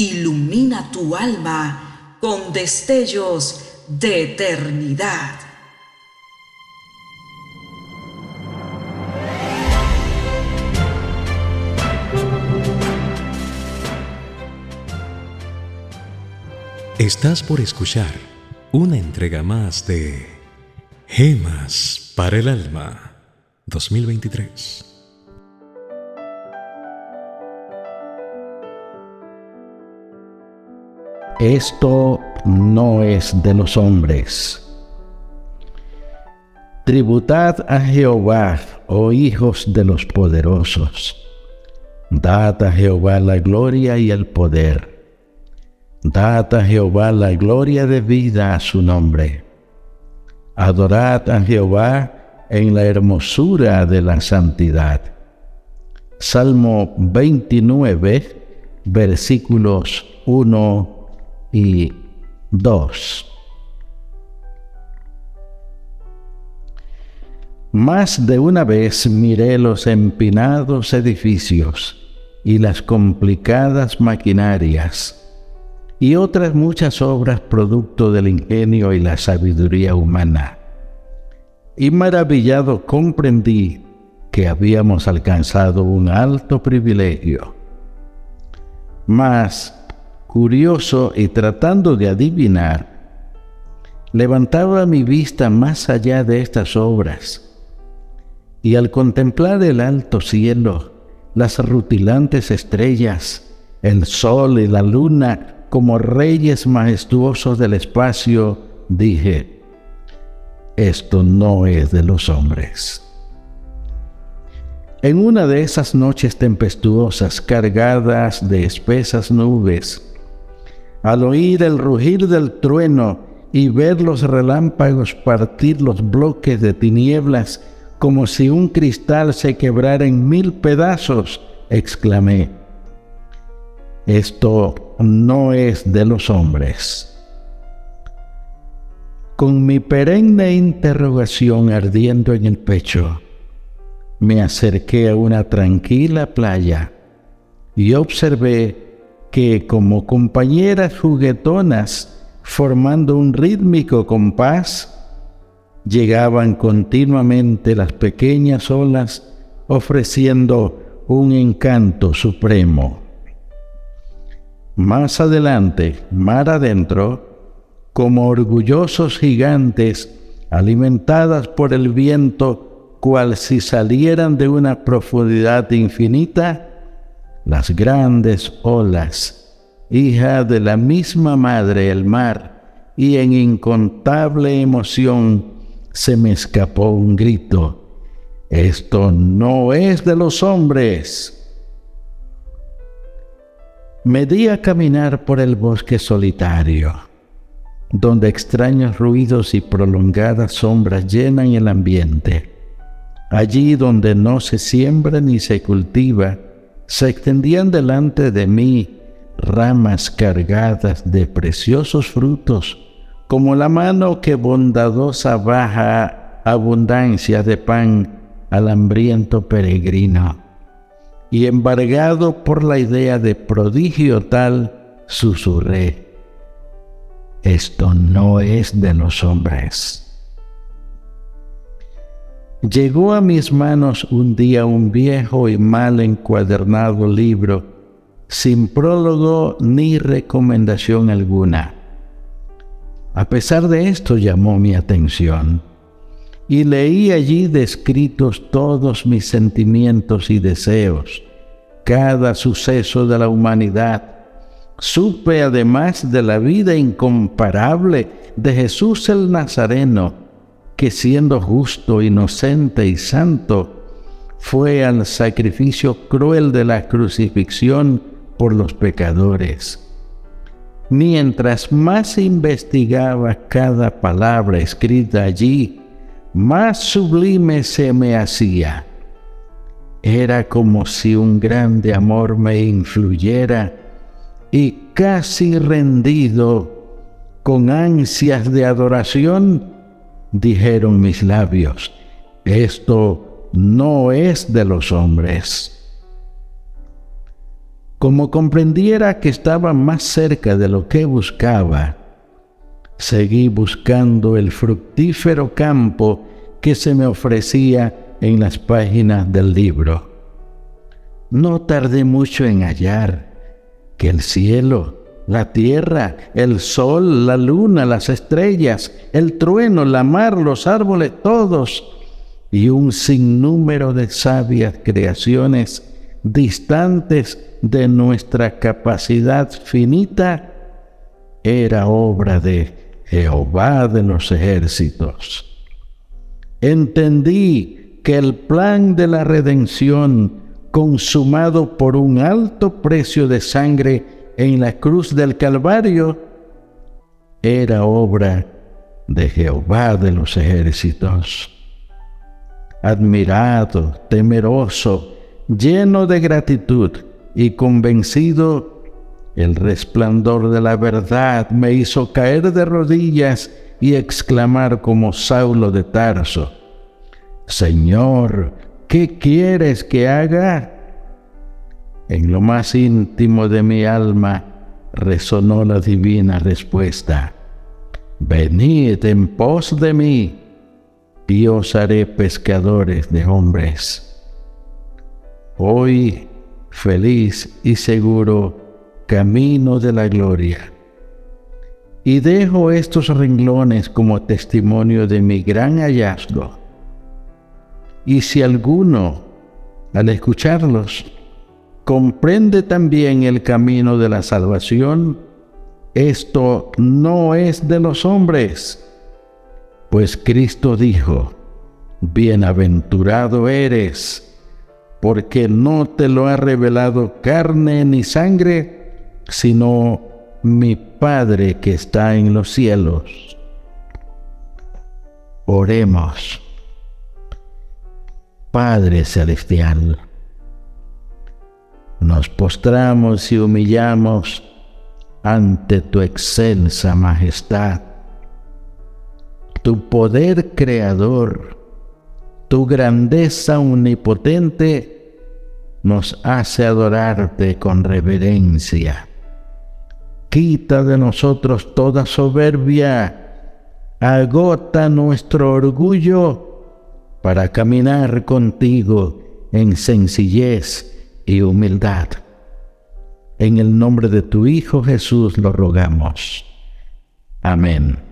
ilumina tu alma con destellos de eternidad. Estás por escuchar una entrega más de Gemas para el Alma 2023. Esto no es de los hombres. Tributad a Jehová, oh hijos de los poderosos. Dad a Jehová la gloria y el poder. Dad a Jehová la gloria de vida a su nombre. Adorad a Jehová en la hermosura de la santidad. Salmo 29, versículos 1 y 2. Más de una vez miré los empinados edificios y las complicadas maquinarias y otras muchas obras producto del ingenio y la sabiduría humana. Y maravillado comprendí que habíamos alcanzado un alto privilegio. Mas curioso y tratando de adivinar, levantaba mi vista más allá de estas obras, y al contemplar el alto cielo, las rutilantes estrellas, el sol y la luna como reyes majestuosos del espacio, dije, esto no es de los hombres. En una de esas noches tempestuosas cargadas de espesas nubes, al oír el rugir del trueno y ver los relámpagos partir los bloques de tinieblas como si un cristal se quebrara en mil pedazos, exclamé, esto no es de los hombres. Con mi perenne interrogación ardiendo en el pecho, me acerqué a una tranquila playa y observé que como compañeras juguetonas, formando un rítmico compás, llegaban continuamente las pequeñas olas ofreciendo un encanto supremo. Más adelante, mar adentro, como orgullosos gigantes, alimentadas por el viento, cual si salieran de una profundidad infinita, las grandes olas, hija de la misma madre el mar, y en incontable emoción se me escapó un grito, esto no es de los hombres. Me di a caminar por el bosque solitario, donde extraños ruidos y prolongadas sombras llenan el ambiente. Allí donde no se siembra ni se cultiva, se extendían delante de mí ramas cargadas de preciosos frutos, como la mano que bondadosa baja abundancia de pan al hambriento peregrino. Y embargado por la idea de prodigio tal, susurré, esto no es de los hombres. Llegó a mis manos un día un viejo y mal encuadernado libro, sin prólogo ni recomendación alguna. A pesar de esto llamó mi atención, y leí allí descritos todos mis sentimientos y deseos, cada suceso de la humanidad. Supe además de la vida incomparable de Jesús el Nazareno, que siendo justo, inocente y santo, fue al sacrificio cruel de la crucifixión por los pecadores. Mientras más investigaba cada palabra escrita allí, más sublime se me hacía. Era como si un grande amor me influyera y casi rendido, con ansias de adoración, dijeron mis labios, esto no es de los hombres. Como comprendiera que estaba más cerca de lo que buscaba, seguí buscando el fructífero campo que se me ofrecía en las páginas del libro. No tardé mucho en hallar que el cielo, la tierra, el sol, la luna, las estrellas, el trueno, la mar, los árboles, todos, y un sinnúmero de sabias creaciones distantes de nuestra capacidad finita, era obra de Jehová de los ejércitos. Entendí que el plan de la redención, consumado por un alto precio de sangre en la cruz del Calvario, era obra de Jehová de los ejércitos. Admirado, temeroso, lleno de gratitud y convencido el resplandor de la verdad me hizo caer de rodillas y exclamar como Saulo de Tarso, Señor, ¿qué quieres que haga? En lo más íntimo de mi alma resonó la divina respuesta, Venid en pos de mí y os haré pescadores de hombres. Hoy, feliz y seguro, camino de la gloria. Y dejo estos renglones como testimonio de mi gran hallazgo. Y si alguno, al escucharlos, comprende también el camino de la salvación, esto no es de los hombres, pues Cristo dijo, Bienaventurado eres, porque no te lo ha revelado carne ni sangre, sino mi Padre que está en los cielos. Oremos. Padre Celestial, nos postramos y humillamos ante tu excelsa majestad, tu poder creador, tu grandeza omnipotente nos hace adorarte con reverencia. Quita de nosotros toda soberbia, agota nuestro orgullo para caminar contigo en sencillez y humildad. En el nombre de tu Hijo Jesús lo rogamos. Amén.